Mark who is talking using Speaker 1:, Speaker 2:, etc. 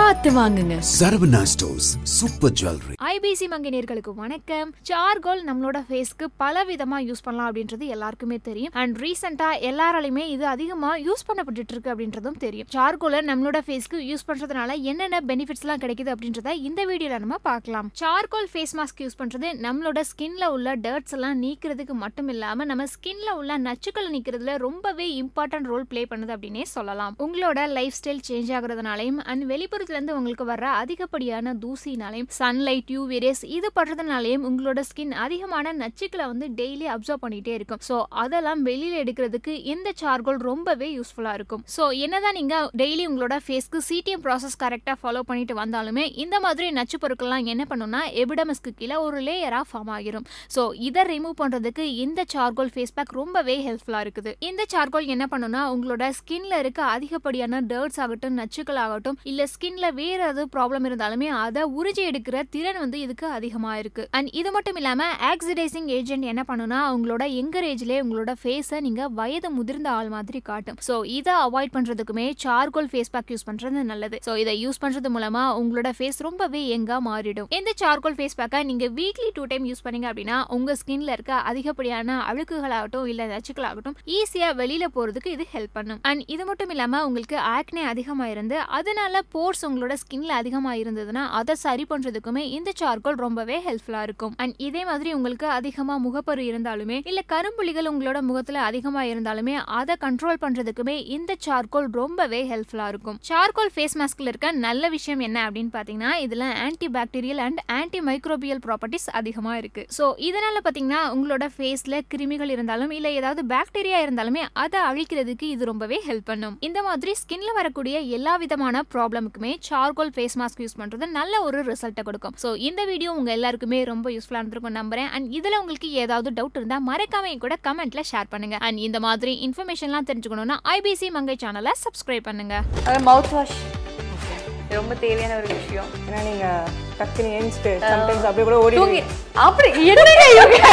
Speaker 1: பார்த்து வாங்குங்க.
Speaker 2: Saravana stores super jewellery.
Speaker 3: IBC மங்கினியர்களுக்கு வணக்கம். சார்கோல் நம்மளோட ஃபேஸ்க்கு பல விதமா யூஸ் பண்ணலாம் அப்படின்றது எல்லாருக்குமே தெரியும். அண்ட் ரீசெண்டா எல்லாராலையுமே இது அதிகமா யூஸ் பண்ணப்பட்டுட்டு இருக்கு அப்படின்றதும் தெரியும். சார்கோலை நம்மளோட ஃபேஸ்க்கு யூஸ் பண்றதுனால என்னென்ன பெனிஃபிட்ஸ் எல்லாம் கிடைக்குது அப்படின்றத இந்த வீடியோல நம்ம பார்க்கலாம். சார்கோல் ஃபேஸ் மாஸ்க் யூஸ் பண்றது நம்மளோட ஸ்கின்ல உள்ள டர்ட்ஸ் எல்லாம் நீக்கிறதுக்கு மட்டும் இல்லாம நம்ம ஸ்கின்ல உள்ள நச்சுக்களை நீக்கிறதுல ரொம்பவே இம்பார்ட்டன்ட் ரோல் ப்ளே பண்ணுது அப்படின்னே சொல்லலாம். உங்களோட லைஃப் ஸ்டைல் சேஞ்ச் ஆகுறதுனாலையும் அண்ட் வெளிப்புறத்துல இருந்து உங்களுக்கு வர்ற அதிகப்படியான தூசினாலையும் சன்லைட் யூவி ரேஸ் இது படுறதுனாலையும் உங்களோட ஸ்கின் அதிகமான நச்சுக்களை வந்து டெய்லி அப்சர்வ் பண்ணிகிட்டே இருக்கும். ஸோ அதெல்லாம் வெளியில் எடுக்கிறதுக்கு இந்த சார்கோல் ரொம்பவே யூஸ்ஃபுல்லாக இருக்கும். ஸோ என்னதான் நீங்கள் டெய்லி உங்களோட ஃபேஸ்க்கு சிடிஎம் ப்ராசஸ் கரெக்டாக ஃபாலோ பண்ணிட்டு வந்தாலுமே இந்த மாதிரி நச்சு பொருட்கள்லாம் என்ன பண்ணுன்னா எபிடமஸ்க்கு கீழே ஒரு லேயராக ஃபார்ம் ஆகிரும். ஸோ இதை ரிமூவ் பண்ணுறதுக்கு இந்த சார்கோல் ஃபேஸ் பேக் ரொம்பவே ஹெல்ப்ஃபுல்லாக இருக்குது. இந்த சார்கோல் என்ன பண்ணுன்னா உங்களோட ஸ்கின்ல இருக்க அதிகப்படியான டர்ட்ஸ் ஆகட்டும் நச்சுக்கள் ஆகட்டும் ஸ்கின் ஸ்கின்ல வேற ஏதாவது ப்ராப்ளம் இருந்தாலுமே அதை உறிஞ்சி எடுக்கிற திறன் வந்து இதுக்கு அதிகமா இருக்கு. அண்ட் இது மட்டும் இல்லாம ஆக்சிடைசிங் ஏஜென்ட் என்ன பண்ணுனா உங்களோட எங்கர் ஏஜ்லயே உங்களோட ஃபேஸை நீங்க வயது முதிர்ந்த ஆள் மாதிரி காட்டும். ஸோ இதை அவாய்ட் பண்றதுக்குமே சார்கோல் ஃபேஸ் பேக் யூஸ் பண்றது நல்லது. ஸோ இதை யூஸ் பண்றது மூலமா உங்களோட ஃபேஸ் ரொம்பவே எங்கா மாறிடும். இந்த சார்கோல் ஃபேஸ் பேக்கை நீங்க வீக்லி டூ டைம் யூஸ் பண்ணீங்க அப்படின்னா உங்க ஸ்கின்ல இருக்க அதிகப்படியான அழுக்குகளாகட்டும் இல்ல நச்சுக்களாகட்டும் ஈஸியா வெளியில போறதுக்கு இது ஹெல்ப் பண்ணும். அண்ட் இது மட்டும் இல்லாம உங்களுக்கு ஆக்னே அதிகமா இருந்து அதனால போர்ஸ் உங்களோட ஸ்கின்ல அதிகமா இருந்ததுன்னா அதை சரி பண்றதுக்குமே இந்த சார்கோல் ரொம்பவே ஹெல்ப்ஃபுல்லா இருக்கும். அண்ட் இதே மாதிரி உங்களுக்கு அதிகமா முகப்பரு இருந்தாலுமே இல்ல கரும்புள்ளிகள் உங்களோட முகத்துல அதிகமா இருந்தாலுமே அதை கண்ட்ரோல் பண்றதுக்குமே இந்த சார்கோல் ரொம்பவே ஹெல்ப்ஃபுல்லா இருக்கும். சார்கோல் ஃபேஸ் மாஸ்க்ல இருக்க நல்ல விஷயம் என்ன அப்படின்னு பாத்தீங்கன்னா இதுல anti bacterial and anti microbial properties அதிகமா இருக்கு. ஸோ இதனால பாத்தீங்கன்னா உங்களோட ஃபேஸ்ல கிருமிகள் இருந்தாலும் இல்ல ஏதாவது பாக்டீரியா இருந்தாலுமே அதை அழிக்கிறதுக்கு இது ரொம்பவே ஹெல்ப் பண்ணும். இந்த மாதிரி ஸ்கின்ல வரக்கூடிய எல்லா விதமான ப்ராப்ளமுக்குமே சார்கோல் ஃபேஸ் மாஸ்க் யூஸ் பண்றது நல்ல ஒரு ரிசல்ட்டை கொடுக்கும். ஸோ இந்த வீடியோ உங்க எல்லாருக்குமே ரொம்ப யூஸ்ஃபுல்லா இருந்திருக்கும் நம்புறேன். அண்ட் இதுல உங்களுக்கு ஏதாவது டவுட் இருந்தா மறக்காம கூட கமெண்ட்ல ஷேர் பண்ணுங்க. அண்ட் இந்த மாதிரி இன்ஃபர்மேஷன்லாம் தெரிஞ்சுக்கணும்னா ஐபிசி மங்கை சேனலை சப்ஸ்கிரைப் பண்ணுங்க.
Speaker 4: மவுத் வாஷ் ரொம்ப தேவையான ஒரு விஷயம்.
Speaker 5: ஏன்னா நீங்க டக்குன்னு ஏஞ்சிட்டு சம்டைம்ஸ் அப்படியே கூட ஓடி
Speaker 4: அப்படி என்னங்க